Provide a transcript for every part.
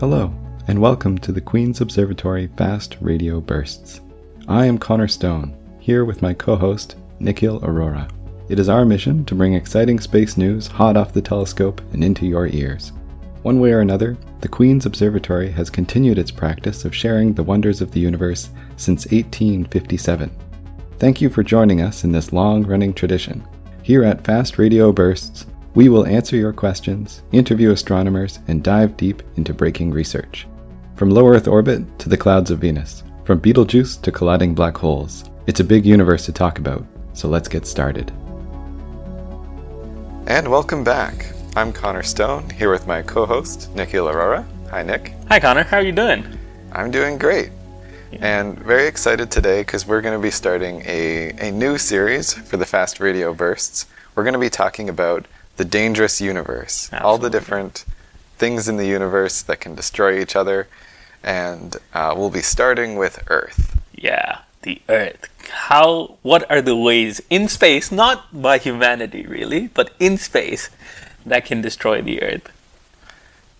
Hello, and welcome to the Queen's Observatory Fast Radio Bursts. I am Connor Stone, here with my co host, Nikhil Arora. It is our mission to bring exciting space news hot off the telescope and into your ears. One way or another, the Queen's Observatory has continued its practice of sharing the wonders of the universe since 1857. Thank you for joining us in this long running tradition. Here at Fast Radio Bursts, we will answer your questions, interview astronomers, and dive deep into breaking research. From low Earth orbit to the clouds of Venus, from Betelgeuse to colliding black holes, it's a big universe to talk about, so let's get started. And welcome back. I'm Connor Stone, here with my co host, Nikhil Arora. Hi, Nick. Hi, Connor. How are you doing? I'm doing great. And very excited today because we're going to be starting a, a new series for the Fast Radio Bursts. We're going to be talking about the dangerous universe, all the different things in the universe that can destroy each other. And uh, we'll be starting with Earth. Yeah, the Earth. How? What are the ways in space, not by humanity really, but in space, that can destroy the Earth?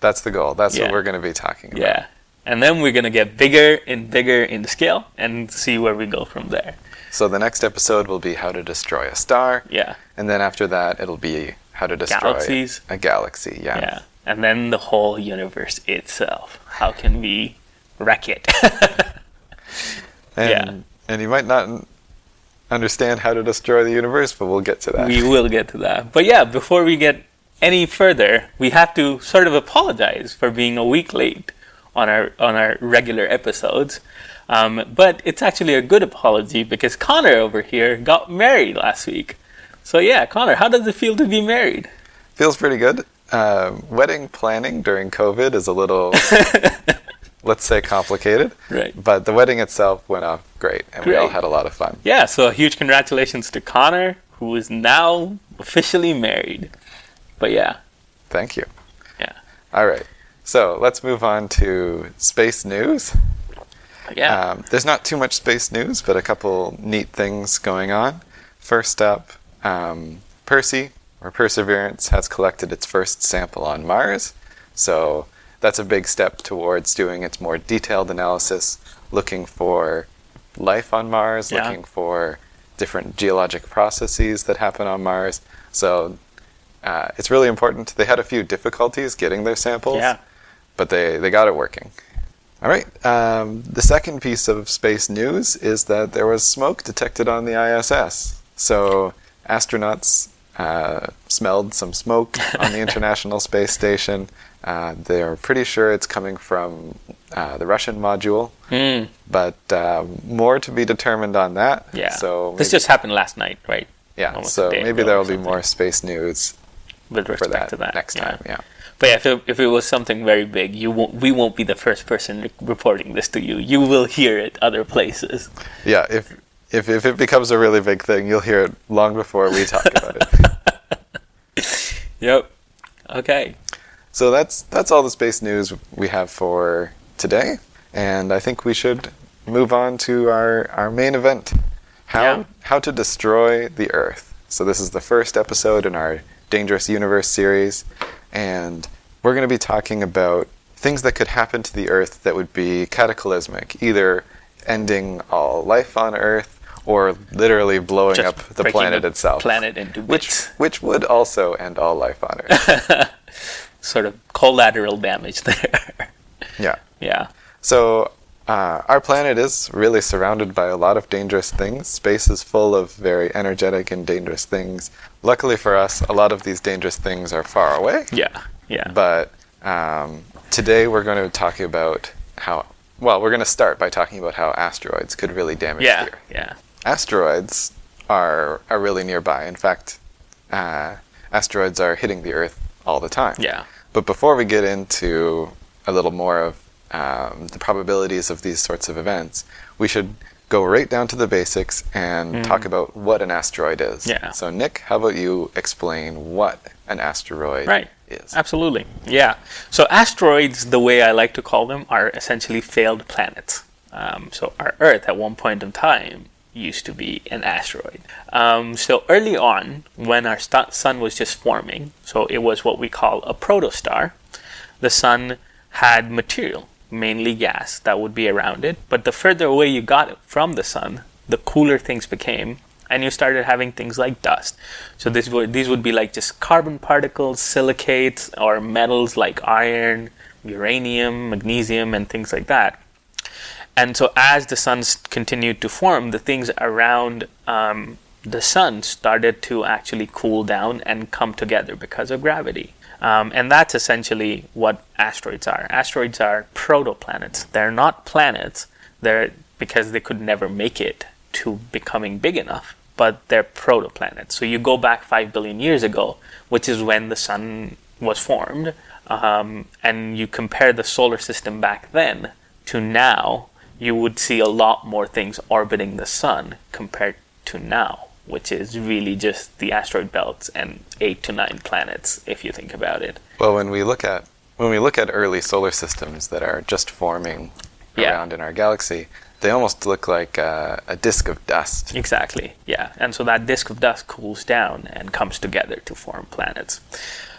That's the goal. That's Yeah. what we're going to be talking about. Yeah, and then we're gonna get bigger and bigger in scale and see where we go from there. So the next episode will be how to destroy a star. Yeah, And then after that, it'll be how to destroy Galaxies. a galaxy. Yeah. yeah, and then the whole universe itself. How can we wreck it? And, Yeah. and you might not understand how to destroy the universe, but we'll get to that. we will get to that. But yeah, before we get any further, we have to sort of apologize for being a week late on our on our regular episodes. Um, but it's actually a good apology because Connor over here got married last week. So yeah, Connor, how does it feel to be married? Feels pretty good. Um, wedding planning during COVID is a little, let's say, complicated. Right. But the wedding itself went off great, and we all had a lot of fun. Yeah, so a huge congratulations to Connor, who is now officially married. But yeah, Thank you. yeah, All right. So let's move on to space news. yeah. Um, there's not too much space news, but a couple neat things going on. First up, um, Percy, or Perseverance, has collected its first sample on Mars. So that's a big step towards doing its more detailed analysis, looking for life on Mars, Yeah. looking for different geologic processes that happen on Mars. So uh, it's really important. They had a few difficulties getting their samples yeah. but they, they got it working. All right. Um, the second piece of space news is that there was smoke detected on the ISS. So astronauts uh, smelled some smoke on the International Space Station. Uh, they're pretty sure it's coming from uh, the Russian module, Mm, but uh, more to be determined on that. yeah. So this just happened last night, right? yeah. almost So maybe there will be more space news With respect that, to that next time. Yeah. But yeah, if it, if it was something very big, you won't, we won't be the first person reporting this to you. You will hear it other places. Yeah, if if if it becomes a really big thing, you'll hear it long before we talk about it. Yep. Okay. So that's that's all the space news we have for today, and I think we should move on to our our main event. How Yeah. how to destroy the Earth. So this is the first episode in our Dangerous Universe series, and we're going to be talking about things that could happen to the Earth that would be cataclysmic, either ending all life on Earth or literally blowing Just up the planet the itself. Planet into which bits. which would also end all life on Earth. Sort of collateral damage there. yeah. yeah. So uh, our planet is really surrounded by a lot of dangerous things. Space is full of very energetic and dangerous things. Luckily for us, a lot of these dangerous things are far away. Yeah. Yeah. But um, today we're going to talk about how. Well, we're going to start by talking about how asteroids could really damage yeah. the Earth. Yeah. Asteroids are are really nearby. In fact, uh, asteroids are hitting the Earth all the time. Yeah. But before we get into a little more of um, the probabilities of these sorts of events, we should go right down to the basics and talk about what an asteroid is. Mm. Yeah. So, Nick, how about you explain what an asteroid Right. is? Absolutely. Yeah. So asteroids, the way I like to call them, are essentially failed planets. Um, so our Earth, at one point in time, used to be an asteroid. Um, so early on, when our st- sun was just forming, so it was what we call a protostar. The sun had material, mainly gas, that would be around it. But the further away you got from the sun, the cooler things became, and you started having things like dust. So this would, these would be like just carbon particles, silicates, or metals like iron, uranium, magnesium, and things like that. And so as the sun continued to form, the things around um, the sun started to actually cool down and come together because of gravity. Um, and that's essentially what asteroids are. Asteroids are protoplanets. They're not planets. They're because they could never make it to becoming big enough, but they're protoplanets. So you go back five billion years ago, which is when the sun was formed, um, and you compare the solar system back then to now, you would see a lot more things orbiting the sun compared to now which is really just the asteroid belts and eight to nine planets, if you think about it. Well, when we look at when we look at early solar systems that are just forming yeah. around in our galaxy, they almost look like a, a disk of dust. Exactly. Yeah, and so that disk of dust cools down and comes together to form planets.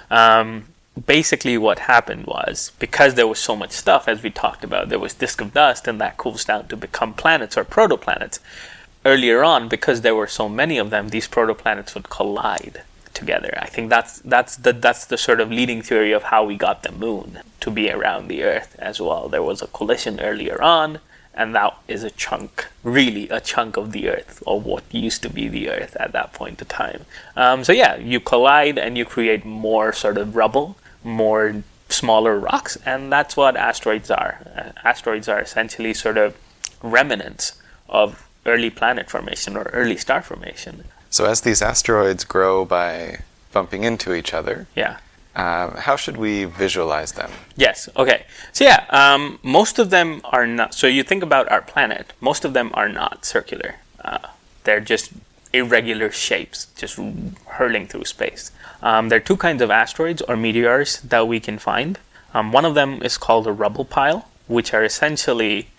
Um, basically what happened was because there was so much stuff as we talked about there was disk of dust and that cools down to become planets or protoplanets earlier on, because there were so many of them, these protoplanets would collide together. I think that's that's the that's the sort of leading theory of how we got the moon to be around the Earth as well. There was a collision earlier on, and that is a chunk, really a chunk of the Earth, or what used to be the Earth at that point in time. Um, so yeah, you collide and you create more sort of rubble, more smaller rocks, and that's what asteroids are. Uh, asteroids are essentially sort of remnants of early planet formation or early star formation. So as these asteroids grow by bumping into each other, yeah. Um, how should we visualize them? Yes. Okay. So yeah, um, most of them are not. So you think about our planet. Most of them are not circular. Uh, they're just irregular shapes, just hurling through space. Um, there are two kinds of asteroids or meteors that we can find. Um, one of them is called a rubble pile, which are essentially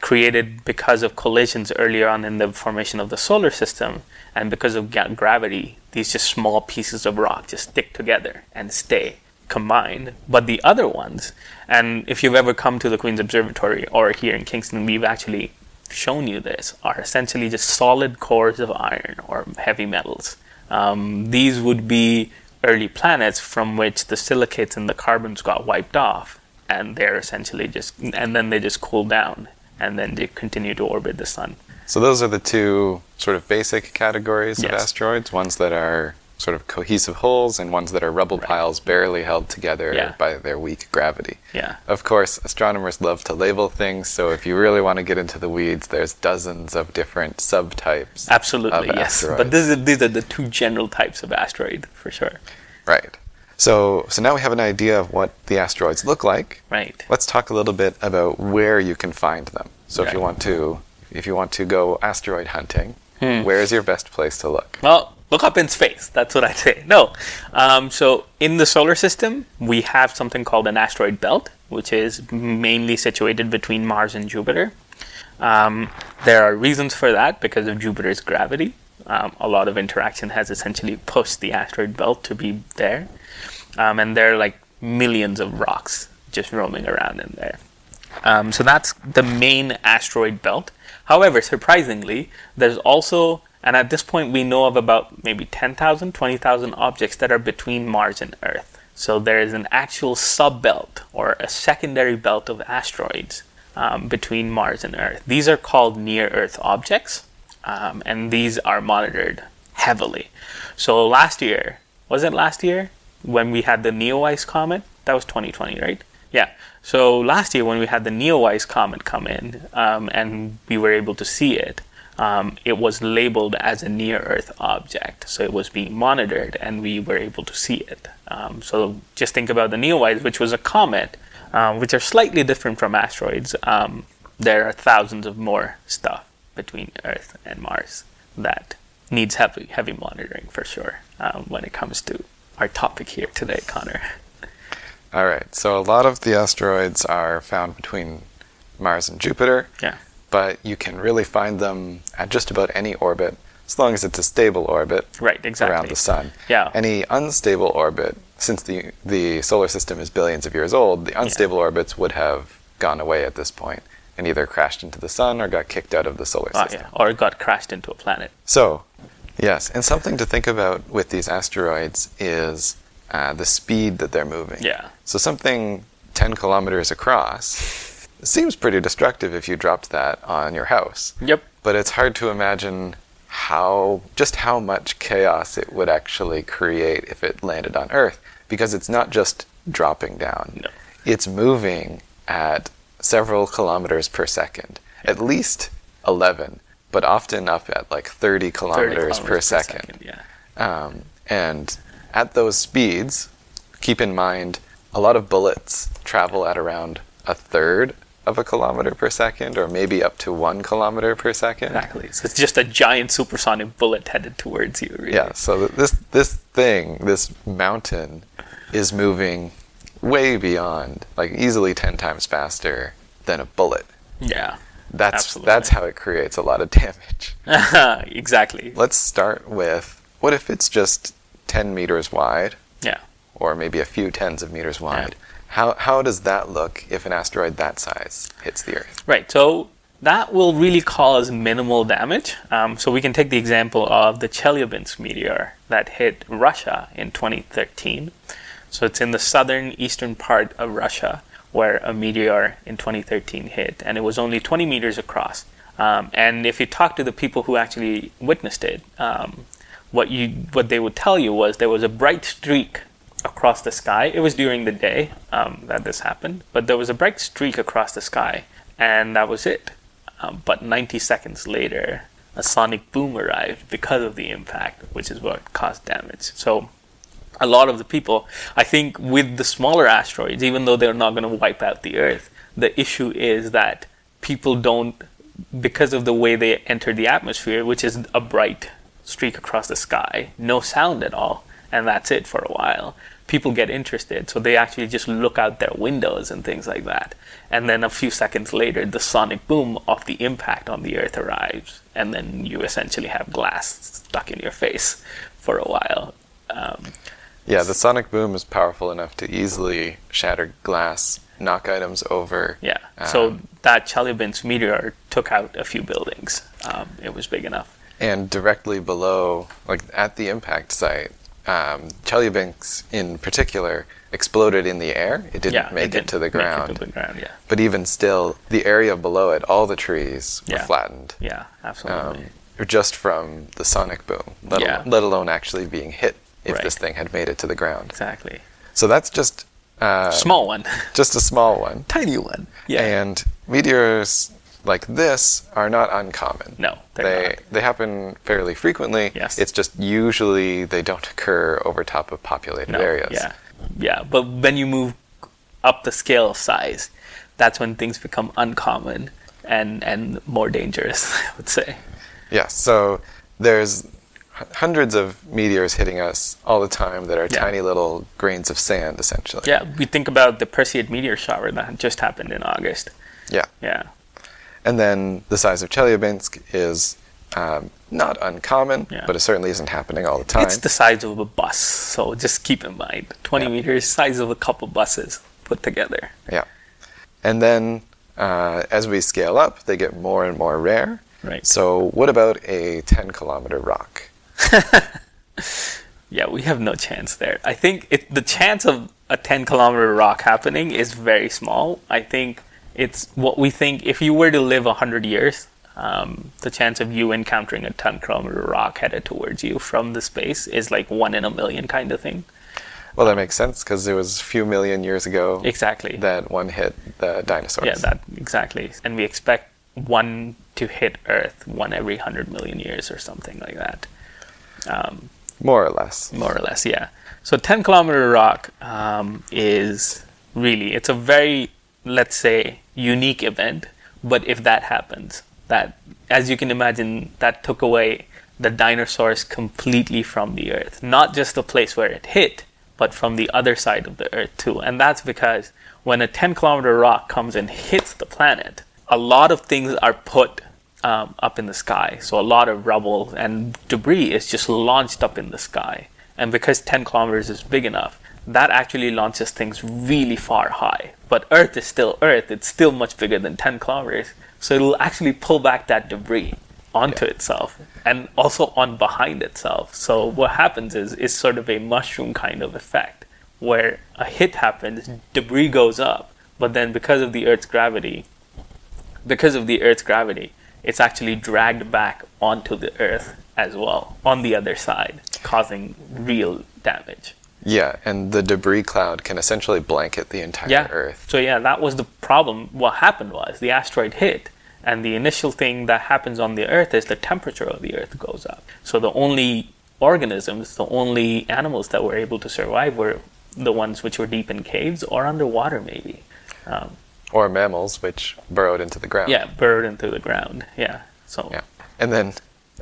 created because of collisions earlier on in the formation of the solar system and because of gravity these just small pieces of rock just stick together and stay combined but the other ones and if you've ever come to the queen's observatory or here in kingston we've actually shown you this are essentially just solid cores of iron or heavy metals um, these would be early planets from which the silicates and the carbons got wiped off and they're essentially just and then they just cool down and then they continue to orbit the sun. So those are the two sort of basic categories yes. of asteroids, ones that are sort of cohesive holes and ones that are rubble right. piles barely held together yeah. by their weak gravity. Yeah. Of course, astronomers love to label things, so if you really want to get into the weeds, there's dozens of different subtypes. Absolutely, yes. Asteroids. But is, these are the two general types of asteroid for sure. Right. So, so now we have an idea of what the asteroids look like. Right. Let's talk a little bit about where you can find them. So, right. if you want to, if you want to go asteroid hunting, hmm. where is your best place to look? Well, look up in space. That's what I say. No. Um, so, in the solar system, we have something called an asteroid belt, which is mainly situated between Mars and Jupiter. Um, there are reasons for that because of Jupiter's gravity. Um, a lot of interaction has essentially pushed the asteroid belt to be there um, and there are like millions of rocks just roaming around in there. Um, so that's the main asteroid belt. However, surprisingly, there's also, and at this point we know of about maybe 10,000, 20,000 objects that are between Mars and Earth. So there is an actual subbelt or a secondary belt of asteroids um, between Mars and Earth. These are called near Earth objects, um, and these are monitored heavily. So last year, was it last year? when we had the Neowise comet. That was 2020, right? Yeah. So last year when we had the Neowise comet come in um, and we were able to see it, um, it was labeled as a near Earth object. So it was being monitored and we were able to see it. Um, so just think about the Neowise, which was a comet, um, which are slightly different from asteroids. Um, there are thousands of more stuff between Earth and Mars that needs heavy, heavy monitoring for sure um, when it comes to our topic here today, Connor. All right. So a lot of the asteroids are found between Mars and Jupiter. Yeah. But you can really find them at just about any orbit. as long as it's a stable orbit Right, exactly. around the sun. Yeah. Any unstable orbit, since the the solar system is billions of years old, the unstable orbits would have gone away at this point and either crashed into the sun or got kicked out of the solar Ah, system. yeah. Or got crashed into a planet. So, yes, and something to think about with these asteroids is uh, the speed that they're moving. Yeah. So something 10 kilometers across seems pretty destructive if you dropped that on your house. Yep. But it's hard to imagine how just how much chaos it would actually create if it landed on Earth because it's not just dropping down. No. It's moving at several kilometers per second. At least 11, but often up at like 30 kilometers, 30 kilometers, per, second. Yeah. Um, and at those speeds, keep in mind a lot of bullets travel at around a third of a kilometer per second, or maybe up to one kilometer per second. Exactly. So it's just a giant supersonic bullet headed towards you. Really. Yeah. So this this thing, this mountain, is moving way beyond, like easily ten times faster than a bullet. Yeah. That's Absolutely. that's how it creates a lot of damage. exactly. Let's start with what if it's just ten meters wide, Yeah. or maybe a few tens of meters wide. How how does that look if an asteroid that size hits the Earth? Right. So that will really cause minimal damage. Um, so we can take the example of the Chelyabinsk meteor that hit Russia in 2013. So it's in the southern eastern part of Russia where a meteor in 2013 hit, and it was only 20 meters across. Um, and if you talk to the people who actually witnessed it, um, what you what they would tell you was there was a bright streak across the sky. It was during the day um, that this happened, but there was a bright streak across the sky, and that was it. Um, but 90 seconds later, a sonic boom arrived because of the impact, which is what caused damage. So, a lot of the people, I think, with the smaller asteroids, even though they're not going to wipe out the Earth, the issue is that people don't, because of the way they enter the atmosphere, which is a bright streak across the sky, no sound at all, and that's it for a while. People get interested, so they actually just look out their windows and things like that. And then a few seconds later, the sonic boom of the impact on the Earth arrives, and then you essentially have glass stuck in your face for a while. Um, Yeah, the sonic boom is powerful enough to easily shatter glass, knock items over. Yeah. Um, so that Chelyabinsk meteor took out a few buildings. Um, it was big enough. and directly below, like at the impact site, um, Chelyabinsk in particular exploded in the air. It didn't yeah, make it, didn't to the ground. it to the ground. Yeah. But even still, the area below it, all the trees were Yeah. flattened. Yeah. Absolutely. um, just from the sonic boom, let, Yeah. al- let alone actually being hit if Right. this thing had made it to the ground. exactly. So that's just uh, Small one. just a small one. Tiny one. Yeah. And meteors like this are not uncommon. no, they're They not. they happen fairly frequently. Yes. It's just usually they don't occur over top of populated No, areas. Yeah. Yeah. But when you move up the scale of size, that's when things become uncommon and, and more dangerous, I would say. Yeah, so there's hundreds of meteors hitting us all the time that are Yeah. tiny little grains of sand, essentially. Yeah. We think about the Perseid meteor shower that just happened in August. Yeah. Yeah. And then the size of Chelyabinsk is um, not uncommon, Yeah. but it certainly isn't happening all the time. It's the size of a bus, so just keep in mind 20 Yeah. meters, size of a couple buses put together. Yeah. And then uh, as we scale up, they get more and more rare. Right. So, what about a 10 kilometer rock? Yeah, we have no chance there. I think it, the chance of a 10 kilometer rock happening is very small. I think it's what we think if you were to live 100 years, um, the chance of you encountering a 10 kilometer rock headed towards you from the space is like one in a million kind of thing. Well, that makes sense because it was a few million years ago Exactly. that one hit the dinosaurs. Yeah, that exactly. And we expect one to hit Earth one every 100 million years or something like that. Um, More or less. more or less yeah so 10 kilometer rock um, is really it's a very let's say unique event but if that happens that as you can imagine that took away the dinosaurs completely from the earth not just the place where it hit but from the other side of the earth too and that's because when a 10 kilometer rock comes and hits the planet a lot of things are put um, up in the sky. So a lot of rubble and debris is just launched up in the sky. And because 10 kilometers is big enough, that actually launches things really far high. But Earth is still Earth, it's still much bigger than 10 kilometers. So it'll actually pull back that debris onto Yeah. itself and also on behind itself. So what happens is it's sort of a mushroom kind of effect where a hit happens, debris goes up, but then because of the Earth's gravity, because of the Earth's gravity, it's actually dragged back onto the Earth as well on the other side, causing real damage. Yeah, and the debris cloud can essentially blanket the entire Yeah. Earth. So yeah, that was the problem. What happened was the asteroid hit, and the initial thing that happens on the Earth is the temperature of the Earth goes up. So the only organisms, the only animals that were able to survive were the ones which were deep in caves or underwater, maybe. Um, Or mammals, which burrowed into the ground. yeah, burrowed into the ground. Yeah. So Yeah. And then,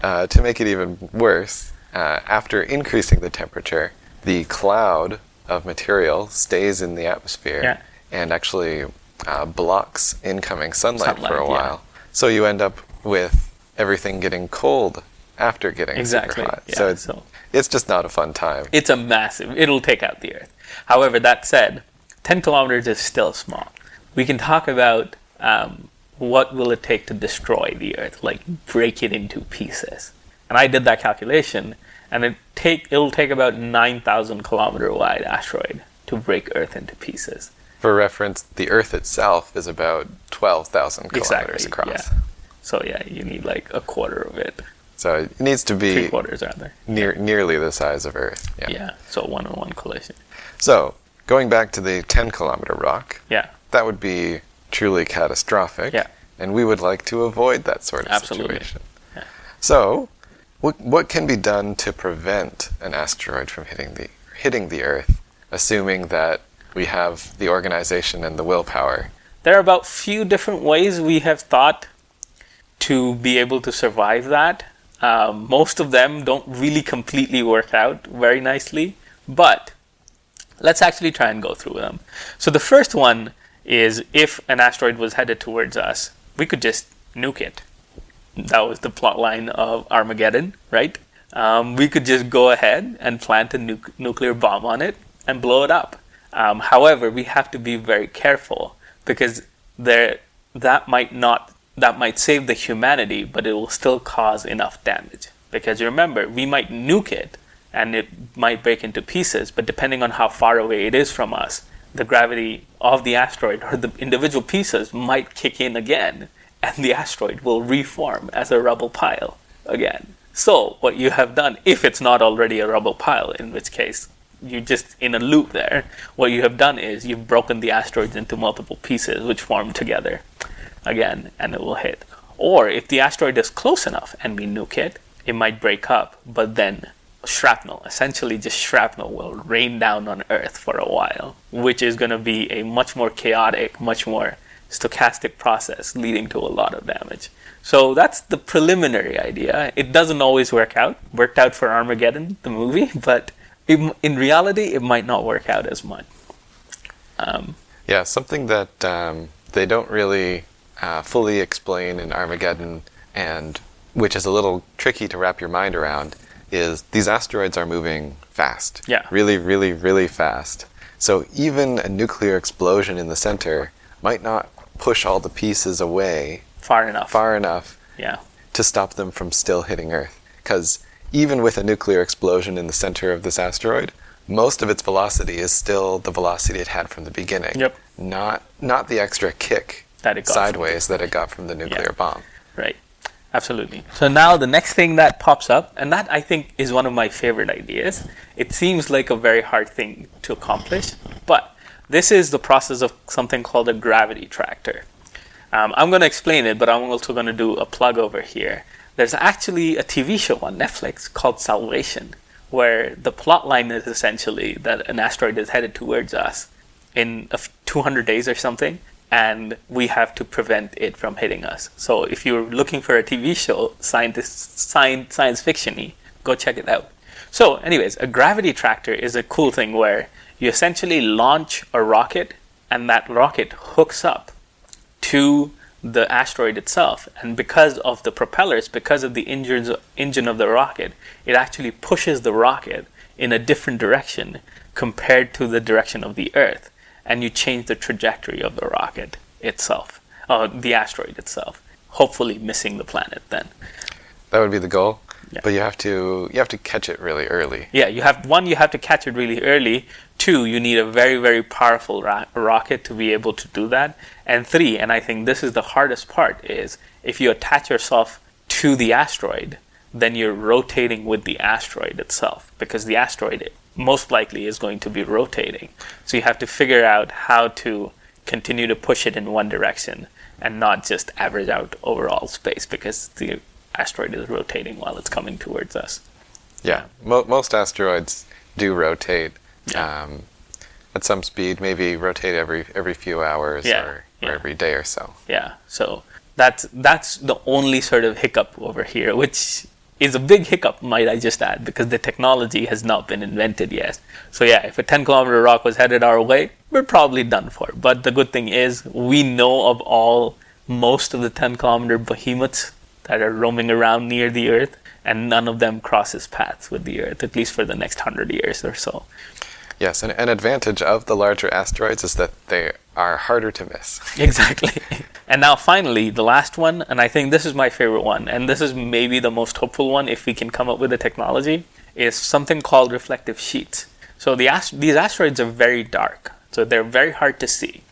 uh, to make it even worse, uh, after increasing the temperature, the cloud of material stays in the atmosphere Yeah. and actually uh, blocks incoming sunlight, Sunlight, for a while. yeah. So you end up with everything getting cold after getting Exactly, super hot. yeah, so, it's, so- it's just not a fun time. it's a massive it'll take out the earth however that said 10 kilometers is still small we can talk about um, what will it take to destroy the earth like break it into pieces and i did that calculation and it take it'll take about 9000 kilometer wide asteroid to break earth into pieces For reference, the Earth itself is about 12,000 kilometers exactly across. yeah so yeah you need like a quarter of it So it needs to be three quarters rather near, nearly the size of Earth. yeah so one on one collision So, going back to the 10 kilometer rock, yeah that would be truly catastrophic. Yeah. And we would like to avoid that sort of Absolutely. situation. Yeah. So, what, what can be done to prevent an asteroid from hitting the, hitting the Earth, assuming that we have the organization and the willpower? there are about few different ways we have thought to be able to survive that. Um, most of them don't really completely work out very nicely, but let's actually try and go through them. So the first one is if an asteroid was headed towards us, we could just nuke it. That was the plot line of Armageddon, right? Um, we could just go ahead and plant a nuc- nuclear bomb on it and blow it up. Um, however, we have to be very careful because there that might not that might save the humanity, but it will still cause enough damage. Because remember, we might nuke it and it might break into pieces, but depending on how far away it is from us, the gravity of the asteroid or the individual pieces might kick in again, and the asteroid will reform as a rubble pile again. So, what you have done, if it's not already a rubble pile, in which case you're just in a loop there, what you have done is you've broken the asteroids into multiple pieces which form together again and it will hit. Or if the asteroid is close enough and we nuke it, it might break up, but then shrapnel, essentially just shrapnel, will rain down on Earth for a while, which is going to be a much more chaotic, much more stochastic process leading to a lot of damage. So that's the preliminary idea. It doesn't always work out. Worked out for Armageddon, the movie, but in, in reality, it might not work out as much. Um, Yeah, something that um, they don't really uh, fully explain in Armageddon, and which is a little tricky to wrap your mind around, is these asteroids are moving fast. Yeah. Really, really, really fast. So even a nuclear explosion in the center might not push all the pieces away far enough. far enough Yeah. to stop them from still hitting Earth. Because even with a nuclear explosion in the center of this asteroid, most of its velocity is still the velocity it had from the beginning. Yep. Not not the extra kick That it got sideways that it got from the nuclear bomb. Right. Absolutely. So now the next thing that pops up, and that I think is one of my favorite ideas. It seems like a very hard thing to accomplish, but this is the process of something called a gravity tractor. Um, I'm going to explain it, but I'm also going to do a plug over here. There's actually a TV show on Netflix called Salvation, where the plot line is essentially that an asteroid is headed towards us in 200 days or something, and we have to prevent it from hitting us. So if you're looking for a TV show, scientist, science, science fiction-y, go check it out. So, anyways, a gravity tractor is a cool thing where you essentially launch a rocket, and that rocket hooks up to the asteroid itself. And because of the propellers, because of the engines, engine of the rocket, it actually pushes the rocket in a different direction compared to the direction of the Earth. And you change the trajectory of the rocket itself, uh, the asteroid itself, hopefully missing the planet then. That would be the goal. Yeah. But you have to you have to catch it really early. Yeah, you have one, you have to catch it really early. Two, you need a very, very powerful ro- rocket to be able to do that. And three, and I think this is the hardest part, is if you attach yourself to the asteroid, then you're rotating with the asteroid itself because the asteroid most likely is going to be rotating. So you have to figure out how to continue to push it in one direction and not just average out overall space because the asteroid is rotating while it's coming towards us. Yeah, Mo- most asteroids do rotate Yeah. um, at some speed, maybe rotate every every few hours Yeah, or, yeah. or every day or so. Yeah, so that's that's the only sort of hiccup over here, which is a big hiccup, might I just add, because the technology has not been invented yet. So yeah, if a 10 kilometer rock was headed our way, we're probably done for. But the good thing is, we know of all most of the 10 kilometer behemoths that are roaming around near the Earth, and none of them crosses paths with the Earth, at least for the next hundred years or so. Yes, and an advantage of the larger asteroids is that they are harder to miss. Exactly. and now, finally, the last one, and I think this is my favorite one, and this is maybe the most hopeful one if we can come up with the technology, is something called reflective sheets. So the ast- these asteroids are very dark, so they're very hard to see.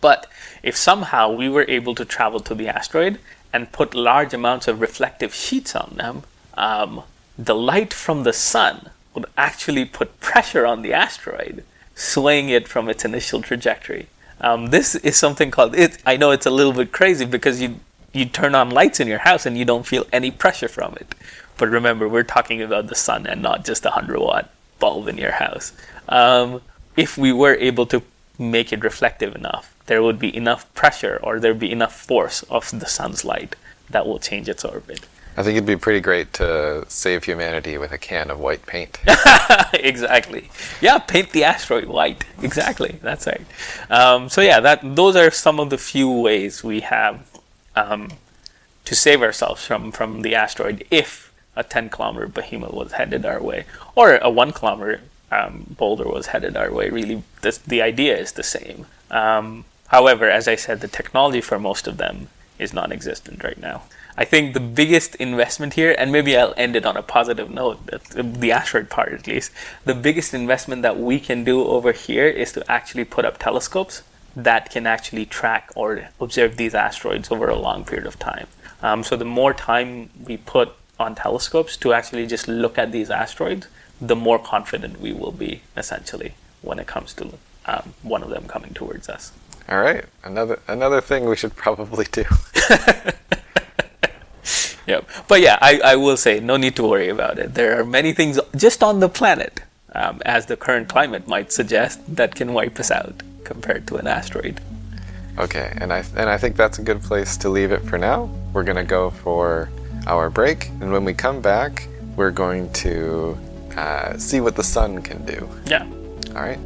But if somehow we were able to travel to the asteroid and put large amounts of reflective sheets on them, um, the light from the sun would actually put pressure on the asteroid, swaying it from its initial trajectory. Um, this is something called it. I know it's a little bit crazy because you you turn on lights in your house and you don't feel any pressure from it. But remember, we're talking about the sun and not just a hundred watt bulb in your house. Um, if we were able to make it reflective enough, there would be enough pressure or there'd be enough force of the sun's light that will change its orbit. I think it'd be pretty great to save humanity with a can of white paint. exactly. Yeah, paint the asteroid white. Exactly. That's right. Um, so yeah, that those are some of the few ways we have um, to save ourselves from from the asteroid if a 10 kilometer behemoth was headed our way, or a one kilometer um, boulder was headed our way. Really, this, the idea is the same. Um, however, as I said, the technology for most of them is non-existent right now. I think the biggest investment here, and maybe I'll end it on a positive note, the asteroid part at least, the biggest investment that we can do over here is to actually put up telescopes that can actually track or observe these asteroids over a long period of time. Um, so the more time we put on telescopes to actually just look at these asteroids, the more confident we will be essentially when it comes to um, one of them coming towards us. All right, another another thing we should probably do. Yep. But yeah, I, I will say, no need to worry about it. There are many things just on the planet, um, as the current climate might suggest, that can wipe us out compared to an asteroid. Okay, and I and I think that's a good place to leave it for now. We're gonna go for our break, and when we come back, we're going to uh, see what the sun can do. Yeah. All right.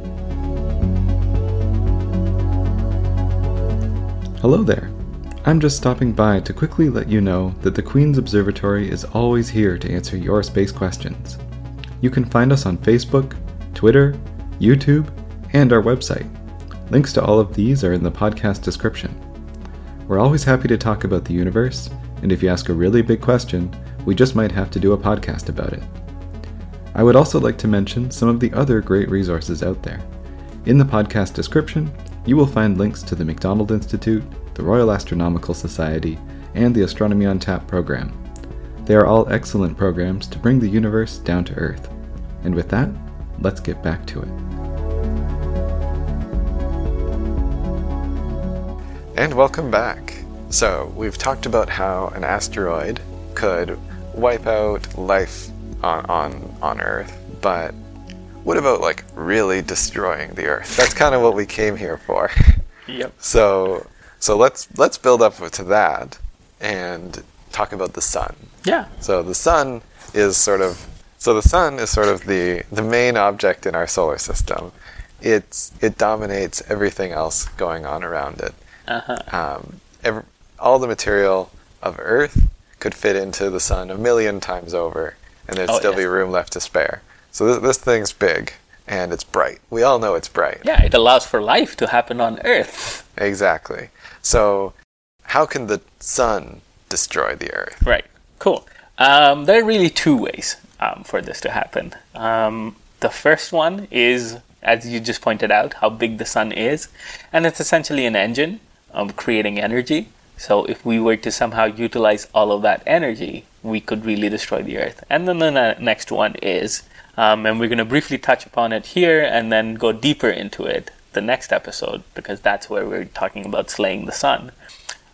Hello there. I'm just stopping by to quickly let you know that the Queen's Observatory is always here to answer your space questions. You can find us on Facebook, Twitter, YouTube, and our website. Links to all of these are in the podcast description. We're always happy to talk about the universe, and if you ask a really big question, we just might have to do a podcast about it. I would also like to mention some of the other great resources out there. In the podcast description, you will find links to the McDonald Institute, the Royal Astronomical Society, and the Astronomy on Tap program. They are all excellent programs to bring the universe down to Earth. And with that, let's get back to it. And welcome back. So, we've talked about how an asteroid could wipe out life on, on, on Earth, but what about like really destroying the Earth? That's kind of what we came here for. Yep. So, so let's let's build up to that and talk about the sun. Yeah. So the sun is sort of so the sun is sort of the the main object in our solar system. It's it dominates everything else going on around it. Uh-huh. Um, ev all the material of Earth could fit into the sun a million times over, and there'd Oh, still yes. be room left to spare. So this, this thing's big, and it's bright. We all know it's bright. Yeah, it allows for life to happen on Earth. Exactly. So, how can the sun destroy the Earth? Right. Cool. Um, there are really two ways um, for this to happen. Um, the first one is, as you just pointed out, how big the sun is, and it's essentially an engine of creating energy. So if we were to somehow utilize all of that energy, we could really destroy the Earth. And then the ne- next one is, um, and we're going to briefly touch upon it here, and then go deeper into it the next episode, because that's where we're talking about slaying the sun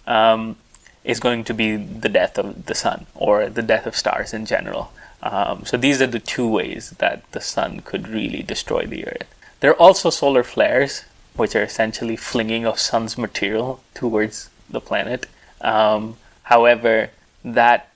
um, is going to be the death of the sun or the death of stars in general. Um, so these are the two ways that the sun could really destroy the earth. There are also solar flares, which are essentially flinging of sun's material towards the planet. Um, however, that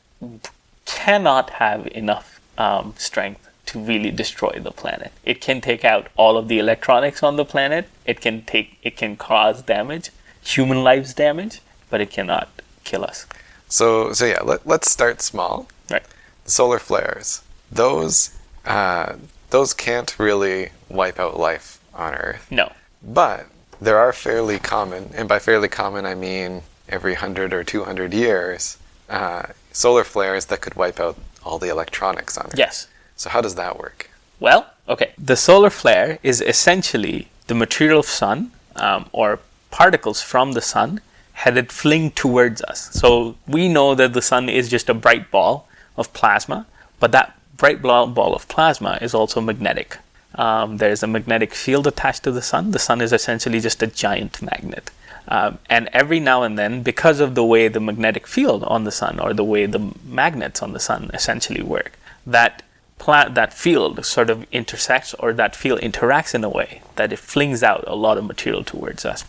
cannot have enough um, strength to really destroy the planet. It can take out all of the electronics on the planet. It can take it can cause damage, human lives damage, but it cannot kill us. So, so yeah, let, let's start small. Right. The solar flares. Those, uh, those can't really wipe out life on Earth. No. But there are fairly common, and by fairly common I mean every 100 or 200 years, uh, solar flares that could wipe out all the electronics on Earth. Yes. So how does that work? Well, okay. The solar flare is essentially the material of sun um, or particles from the sun headed fling towards us. So we know that the sun is just a bright ball of plasma, but that bright ball ball of plasma is also magnetic. Um, there's a magnetic field attached to the sun. The sun is essentially just a giant magnet. Um, and every now and then, because of the way the magnetic field on the sun or the way the magnets on the sun essentially work, that that field sort of intersects or that field interacts in a way that it flings out a lot of material towards us.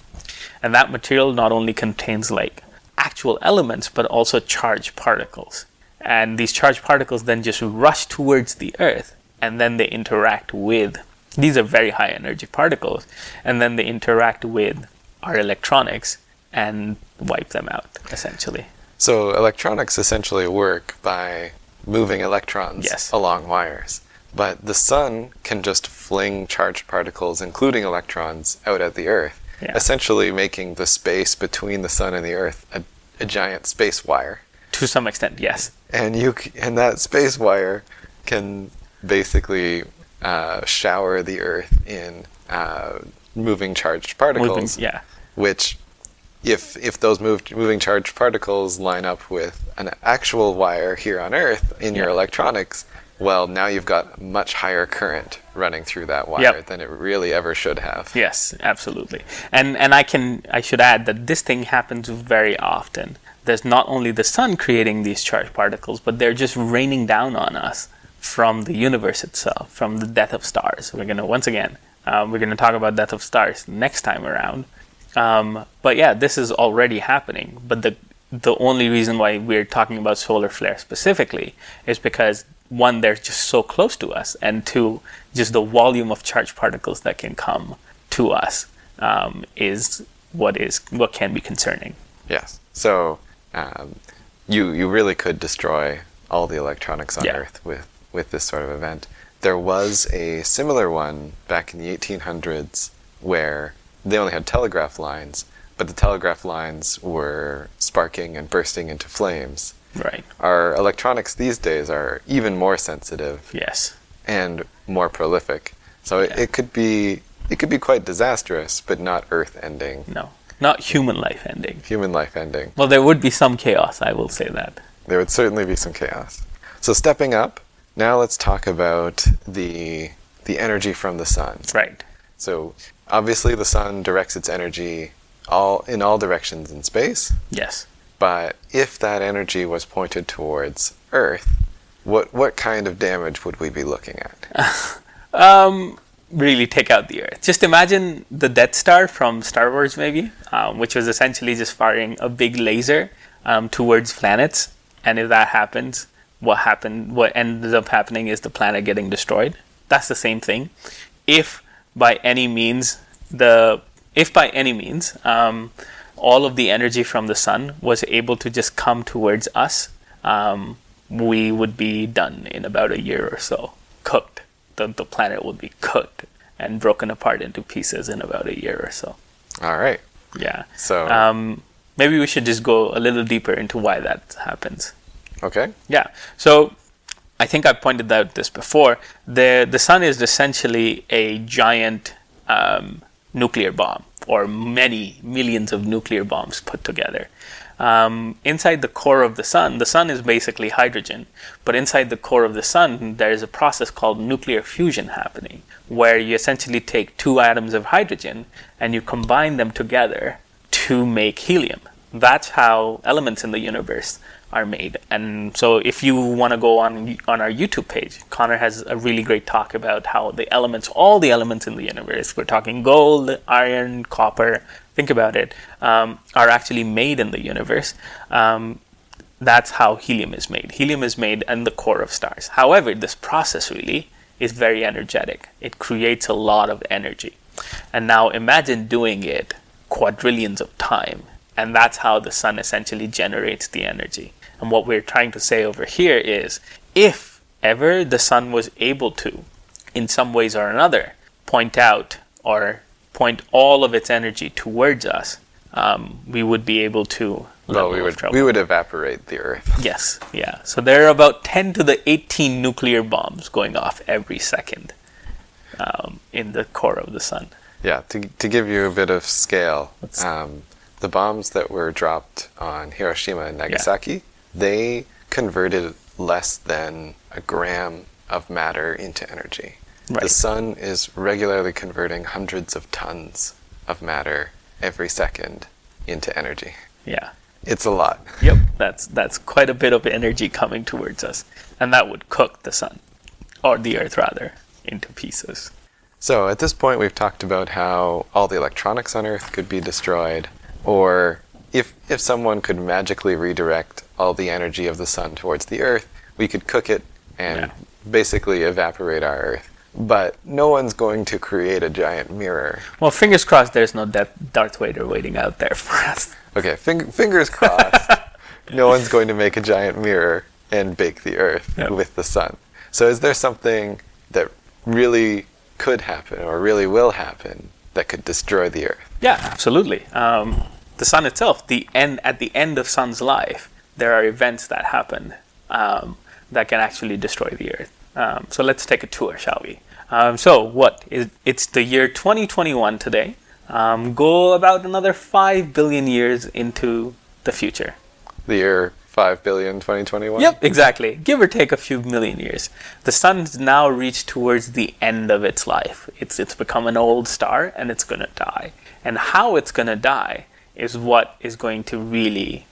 And that material not only contains like actual elements but also charged particles. And these charged particles then just rush towards the earth and then they interact with these are very high energy particles and then they interact with our electronics and wipe them out essentially. So electronics essentially work by moving electrons Yes. along wires. But the sun can just fling charged particles, including electrons, out at the Earth, Yeah. essentially making the space between the sun and the Earth a, a giant space wire. To some extent, yes. And you c- and that space wire can basically uh, shower the Earth in uh, moving charged particles Moving, yeah. Which if if those moved, moving charged particles line up with an actual wire here on Earth in your Yeah. electronics, well, now you've got much higher current running through that wire Yep. than it really ever should have. Yes, absolutely. And and I can I should add that this thing happens very often. There's not only the sun creating these charged particles, but they're just raining down on us from the universe itself, from the death of stars. We're gonna once again um, we're gonna talk about death of stars next time around. Um, but yeah, this is already happening. But the the only reason why we're talking about solar flare specifically is because one, they're just so close to us, and two, just the volume of charged particles that can come to us um, is what is what can be concerning. Yes. So um, you you really could destroy all the electronics on Yeah. Earth with with this sort of event. There was a similar one back in the 1800s where they only had telegraph lines, but the telegraph lines were sparking and bursting into flames. Right. Our electronics these days are even more sensitive Yes. and more prolific. So it, it could be it could be quite disastrous, but not earth ending, No. Not human life ending. human life ending. Well, there would be some chaos. I will say that. there would certainly be some chaos. So stepping up, now let's talk about the the energy from the sun. Right. So obviously the sun directs its energy all in all directions in space, Yes. but if that energy was pointed towards Earth, what what kind of damage would we be looking at? um, really take out the Earth. Just imagine the Death Star from Star Wars, maybe, um, which was essentially just firing a big laser um, towards planets. And if that happens, what happened? What ends up happening is the planet getting destroyed. That's the same thing. If by any means the if by any means um, all of the energy from the sun was able to just come towards us, um, we would be done in about a year or so, cooked. The, the planet would be cooked and broken apart into pieces in about a year or so. All right. Yeah. So, Um, maybe we should just go a little deeper into why that happens. okay. Yeah. So I think I pointed out this before. The the sun is essentially a giant um, nuclear bomb, or many millions of nuclear bombs put together. Um, inside the core of the sun, the sun is basically hydrogen, but inside the core of the sun, there is a process called nuclear fusion happening, where you essentially take two atoms of hydrogen and you combine them together to make helium. That's how elements in the universe are made. And so, if you want to go on on our YouTube page, Connor has a really great talk about how the elements, all the elements in the universe, we're talking gold, iron, copper. Think about it, um, are actually made in the universe. Um, that's how helium is made. Helium is made in the core of stars. However, this process really is very energetic. It creates a lot of energy. And now imagine doing it quadrillions of time. And that's how the sun essentially generates the energy. And what we're trying to say over here is if ever the sun was able to, in some ways or another, point out or point all of its energy towards us, um, we would be able to. Well, we would trouble. we would evaporate the Earth. Yes, yeah. So there are about 10 to the 18 nuclear bombs going off every second um, in the core of the sun. Yeah, to, to give you a bit of scale, um, the bombs that were dropped on Hiroshima and Nagasaki, they converted less than a gram of matter into energy. The sun is regularly converting hundreds of tons of matter every second into energy. Yeah. It's a lot. Yep. That's that's quite a bit of energy coming towards us, and that would cook the sun, or the Earth rather, into pieces. So at this point, we've talked about how all the electronics on Earth could be destroyed, or if if someone could magically redirect all the energy of the sun towards the Earth, we could cook it and Yeah. basically evaporate our Earth. But no one's going to create a giant mirror. Well, fingers crossed. There's no Death, Darth Vader waiting out there for us. Okay, fing- fingers crossed. no one's going to make a giant mirror and bake the Earth Yep. with the sun. So is there something that really could happen or really will happen that could destroy the Earth? Yeah, absolutely. Um, the sun itself, the end at the end of sun's life, there are events that happen um, that can actually destroy the Earth. Um, so let's take a tour, shall we? Um, so what is? It's the year 2021 today. Um, go about another five billion years into the future. The year 5 billion 2021? Yep, exactly. Give or take a few million years. The sun's now reached towards the end of its life. It's it's become an old star and it's going to die. And how it's going to die is what is going to really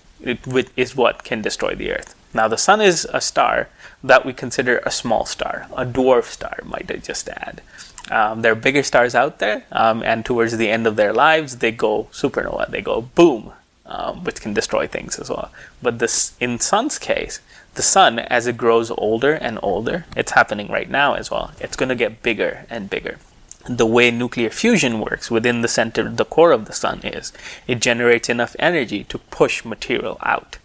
is what can destroy the earth. Now the sun is a star that we consider a small star, a dwarf star, might I just add. Um, there are bigger stars out there, um, and towards the end of their lives, they go supernova. They go boom, um, which can destroy things as well. But this, in sun's case, the sun, as it grows older and older, it's happening right now as well. It's going to get bigger and bigger. The way nuclear fusion works within the center, the core of the sun is, it generates enough energy to push material out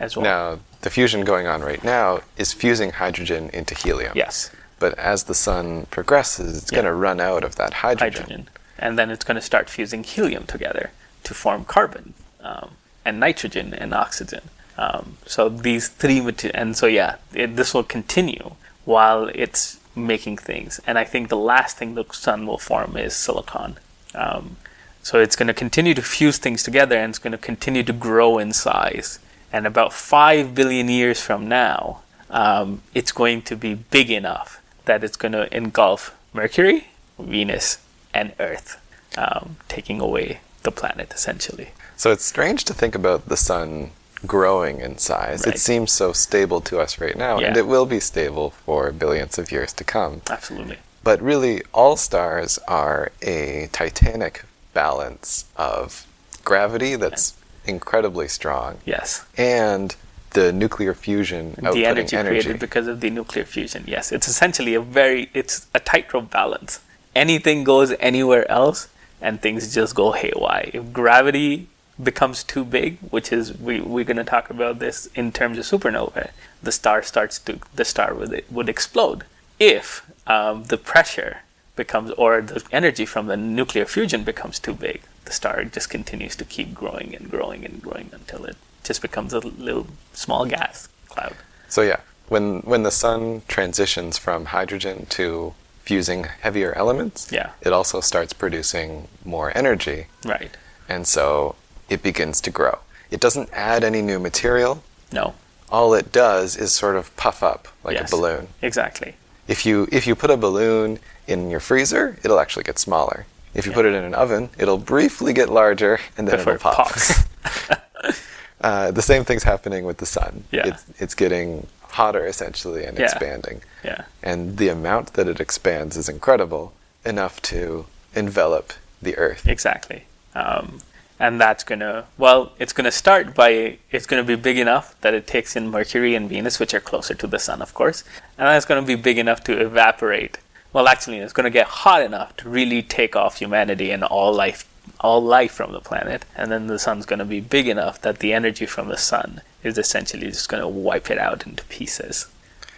as well. Now, the fusion going on right now is fusing hydrogen into helium. Yes, But as the sun progresses, it's Yeah. going to run out of that hydrogen. hydrogen, and then it's going to start fusing helium together to form carbon um, and nitrogen and oxygen. Um, so these three and so yeah, it, this will continue while it's making things. And I think the last thing the sun will form is silicon. Um, so it's going to continue to fuse things together, and it's going to continue to grow in size. And about five billion years from now, um, it's going to be big enough that it's going to engulf Mercury, Venus, and Earth, um, taking away the planet essentially. So it's strange to think about the sun growing in size. Right. It seems so stable to us right now, and it will be stable for billions of years to come. Absolutely. But really, all stars are a titanic balance of gravity that's incredibly strong Yes. and the nuclear fusion the energy, energy. created because of the nuclear fusion. Yes, it's essentially a very it's a tightrope balance. Anything goes anywhere else, and things just go haywire. If gravity becomes too big, which is we we're going to talk about this in terms of supernova, the star starts to the star would would explode if um, the pressure becomes or the energy from the nuclear fusion becomes too big. The star just continues to keep growing and growing and growing until it just becomes a little small gas cloud. So yeah, when when the sun transitions from hydrogen to fusing heavier elements, Yeah. it also starts producing more energy, Right. and so it begins to grow. It doesn't add any new material. No. All it does is sort of puff up like Yes. a balloon. Exactly. If you if you put a balloon in your freezer, it'll actually get smaller. If you Yeah. put it in an oven, it'll briefly get larger and then Before it'll it pop. pops. uh, the same thing's happening with the sun. Yeah. It's, it's getting hotter essentially and Yeah. expanding. Yeah. And the amount that it expands is incredible, enough to envelop the Earth. Exactly. Um, and that's gonna well, it's gonna start by it's gonna be big enough that it takes in Mercury and Venus, which are closer to the sun, of course, and then it's gonna be big enough to evaporate. Well, actually, it's gonna get hot enough to really take off humanity and all life, all life from the planet, and then the sun's gonna be big enough that the energy from the sun is essentially just gonna wipe it out into pieces.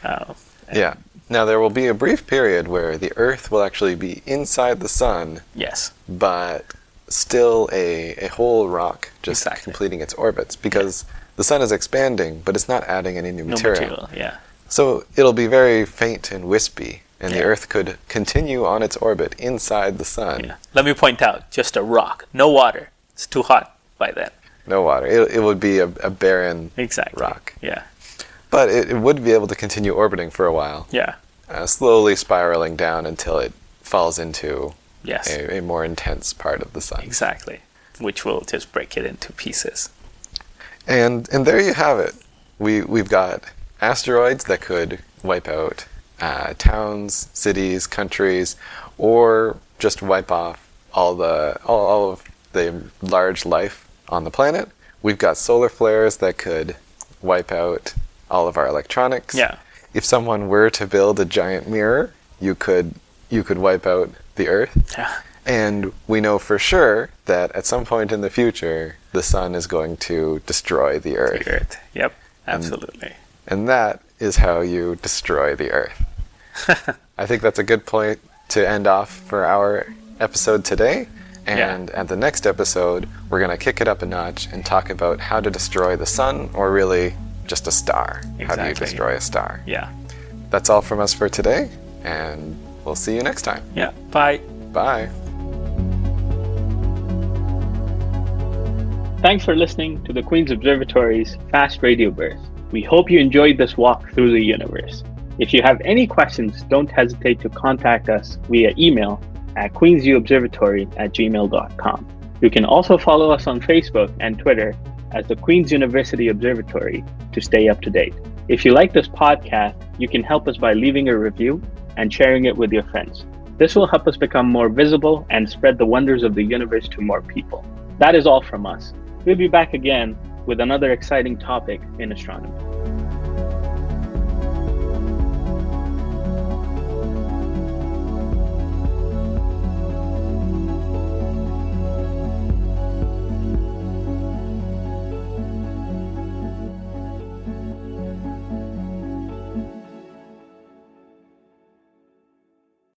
Uh, Yeah. Now there will be a brief period where the Earth will actually be inside the sun, yes. but still a, a whole rock just Exactly. completing its orbits because the sun is expanding, but it's not adding any new No material. material. Yeah. So it'll be very faint and wispy, and the Earth could continue on its orbit inside the sun. Yeah. Let me point out, just a rock, no water. It's too hot by then. No water. It, it would be a, a barren Exactly. rock. Yeah. But it, it would be able to continue orbiting for a while, Yeah. uh, slowly spiraling down until it falls into Yes. a, a more intense part of the sun. Exactly. Which will just break it into pieces. And and there you have it. We we've got asteroids that could wipe out uh, towns, cities, countries, or just wipe off all the all, all of the large life on the planet. We've got solar flares that could wipe out all of our electronics. Yeah. If someone were to build a giant mirror, you could you could wipe out the Earth. Yeah. And we know for sure that at some point in the future, the sun is going to destroy the Earth. The Earth. Yep. Absolutely. And that is how you destroy the Earth. I think that's a good point to end off for our episode today. And at the next episode, we're going to kick it up a notch and talk about how to destroy the sun or really just a star. Exactly. How do you destroy a star? yeah. That's all from us for today, and we'll see you next time. Yeah. Bye. Bye. Thanks for listening to the Queen's Observatory's Fast Radio Burst. We hope you enjoyed this walk through the universe. If you have any questions, don't hesitate to contact us via email at queensuobservatory at gmail.com. You can also follow us on Facebook and Twitter as the Queen's University Observatory to stay up to date. If you like this podcast, you can help us by leaving a review and sharing it with your friends. This will help us become more visible and spread the wonders of the universe to more people. That is all from us. We'll be back again with another exciting topic in astronomy.